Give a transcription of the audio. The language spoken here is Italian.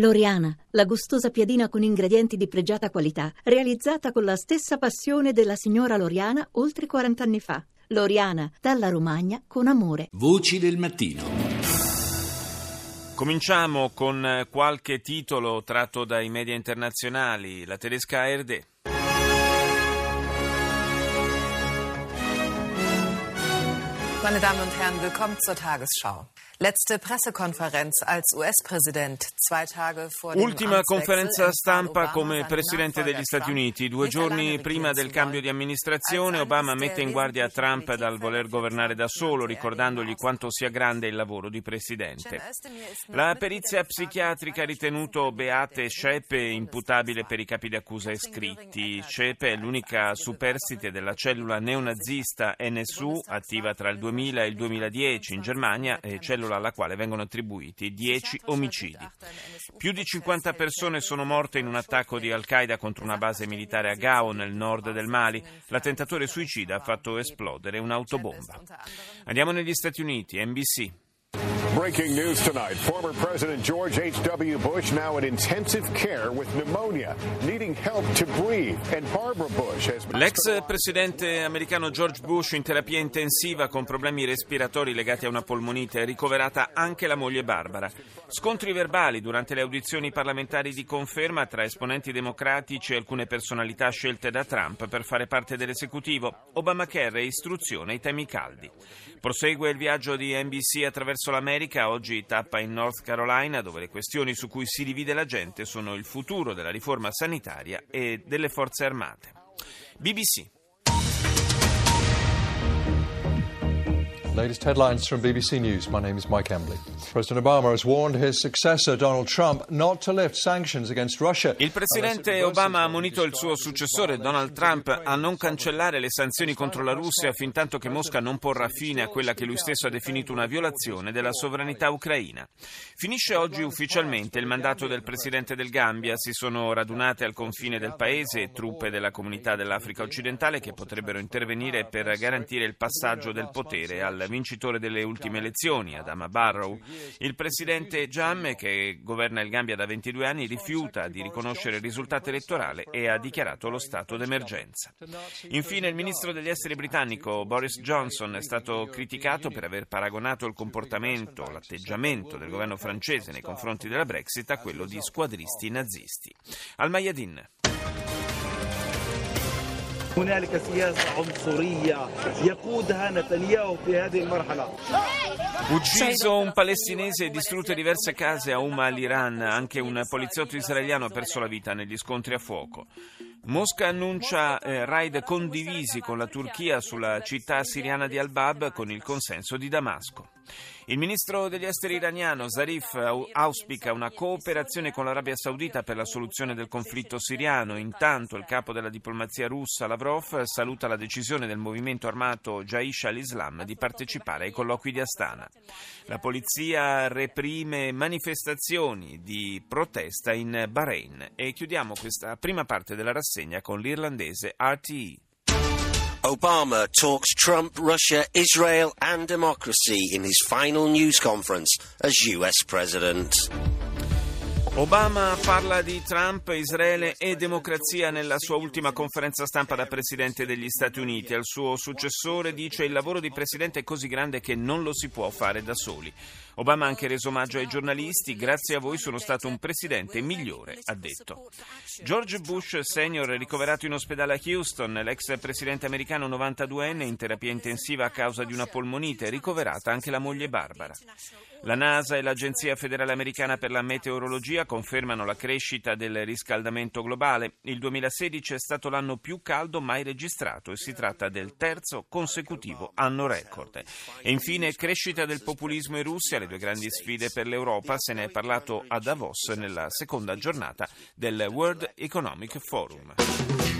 Loriana, la gustosa piadina con ingredienti di pregiata qualità, realizzata con la stessa passione della signora Loriana oltre 40 anni fa. Loriana, dalla Romagna con amore. Voci del mattino. Cominciamo con qualche titolo tratto dai media internazionali. La tedesca ARD. Meine Damen und Herren, willkommen zur Tagesschau. Letzte Pressekonferenz als US-Präsident, zwei Tage vor Ultima conferenza stampa come Presidente degli Stati Uniti. Due giorni prima del cambio di amministrazione, Obama mette in guardia Trump dal voler governare da solo, ricordandogli quanto sia grande il lavoro di Presidente. La perizia psichiatrica ha ritenuto Beate Scepe imputabile per i capi di accusa iscritti. Scepe è l'unica superstite della cellula neonazista NSU, attiva tra il 2000 e il 2010 in Germania, e cellula alla quale vengono attribuiti 10 omicidi. Più di 50 persone sono morte in un attacco di Al-Qaeda contro una base militare a Gao, nel nord del Mali. L'attentatore suicida ha fatto esplodere un'autobomba. Andiamo negli Stati Uniti, NBC. Breaking news tonight. Former President George H.W. Bush now in intensive care with pneumonia, needing help to breathe. And Barbara Bush has L'ex presidente americano George Bush in terapia intensiva con problemi respiratori legati a una polmonite, ricoverata anche la moglie Barbara. Scontri verbali durante le audizioni parlamentari di conferma tra esponenti democratici e alcune personalità scelte da Trump per fare parte dell'esecutivo. Obamacare e istruzione ai temi caldi. Prosegue il viaggio di NBC attraverso l'America, oggi tappa in North Carolina, dove le questioni su cui si divide la gente sono il futuro della riforma sanitaria e delle forze armate. BBC. Latest headlines from BBC News. My name is Mike Embley. Il presidente Obama ha ammonito il suo successore, Donald Trump, a non cancellare le sanzioni contro la Russia fin tanto che Mosca non porrà fine a quella che lui stesso ha definito una violazione della sovranità ucraina. Finisce oggi ufficialmente il mandato del presidente del Gambia. Si sono radunate al confine del paese truppe della comunità dell'Africa occidentale che potrebbero intervenire per garantire il passaggio del potere al vincitore delle ultime elezioni, Adama Barrow. Il presidente Jammeh, che governa il Gambia da 22 anni, rifiuta di riconoscere il risultato elettorale e ha dichiarato lo stato d'emergenza. Infine, il ministro degli esteri britannico Boris Johnson è stato criticato per aver paragonato il comportamento, l'atteggiamento del governo francese nei confronti della Brexit a quello di squadristi nazisti. Al Mayadin. هنالك سياسة عنصرية يقودها نتنياهو في هذه المرحلة Ucciso un palestinese e distrutte diverse case a Uma all'Iran, anche un poliziotto israeliano ha perso la vita negli scontri a fuoco. Mosca annuncia eh, raid condivisi con la Turchia sulla città siriana di Al-Bab con il consenso di Damasco. Il ministro degli esteri iraniano Zarif auspica una cooperazione con l'Arabia Saudita per la soluzione del conflitto siriano. Intanto il capo della diplomazia russa Lavrov saluta la decisione del movimento armato Jaish al-Islam di partecipare ai colloqui di Astana. La polizia reprime manifestazioni di protesta in Bahrain e chiudiamo questa prima parte della rassegna con l'irlandese RTE. Obama talks Trump, Russia, Israel, and democracy in his final news conference as US president. Obama parla di Trump, Israele e democrazia nella sua ultima conferenza stampa da Presidente degli Stati Uniti. Al suo successore dice il lavoro di Presidente è così grande che non lo si può fare da soli. Obama ha anche reso omaggio ai giornalisti, grazie a voi sono stato un Presidente migliore, ha detto. George Bush Senior ricoverato in ospedale a Houston, l'ex Presidente americano 92enne in terapia intensiva a causa di una polmonite, ricoverata anche la moglie Barbara. La NASA e l'Agenzia federale americana per la meteorologia confermano la crescita del riscaldamento globale. Il 2016 è stato l'anno più caldo mai registrato e si tratta del terzo consecutivo anno record. E infine crescita del populismo in Russia, le due grandi sfide per l'Europa, se ne è parlato a Davos nella seconda giornata del World Economic Forum.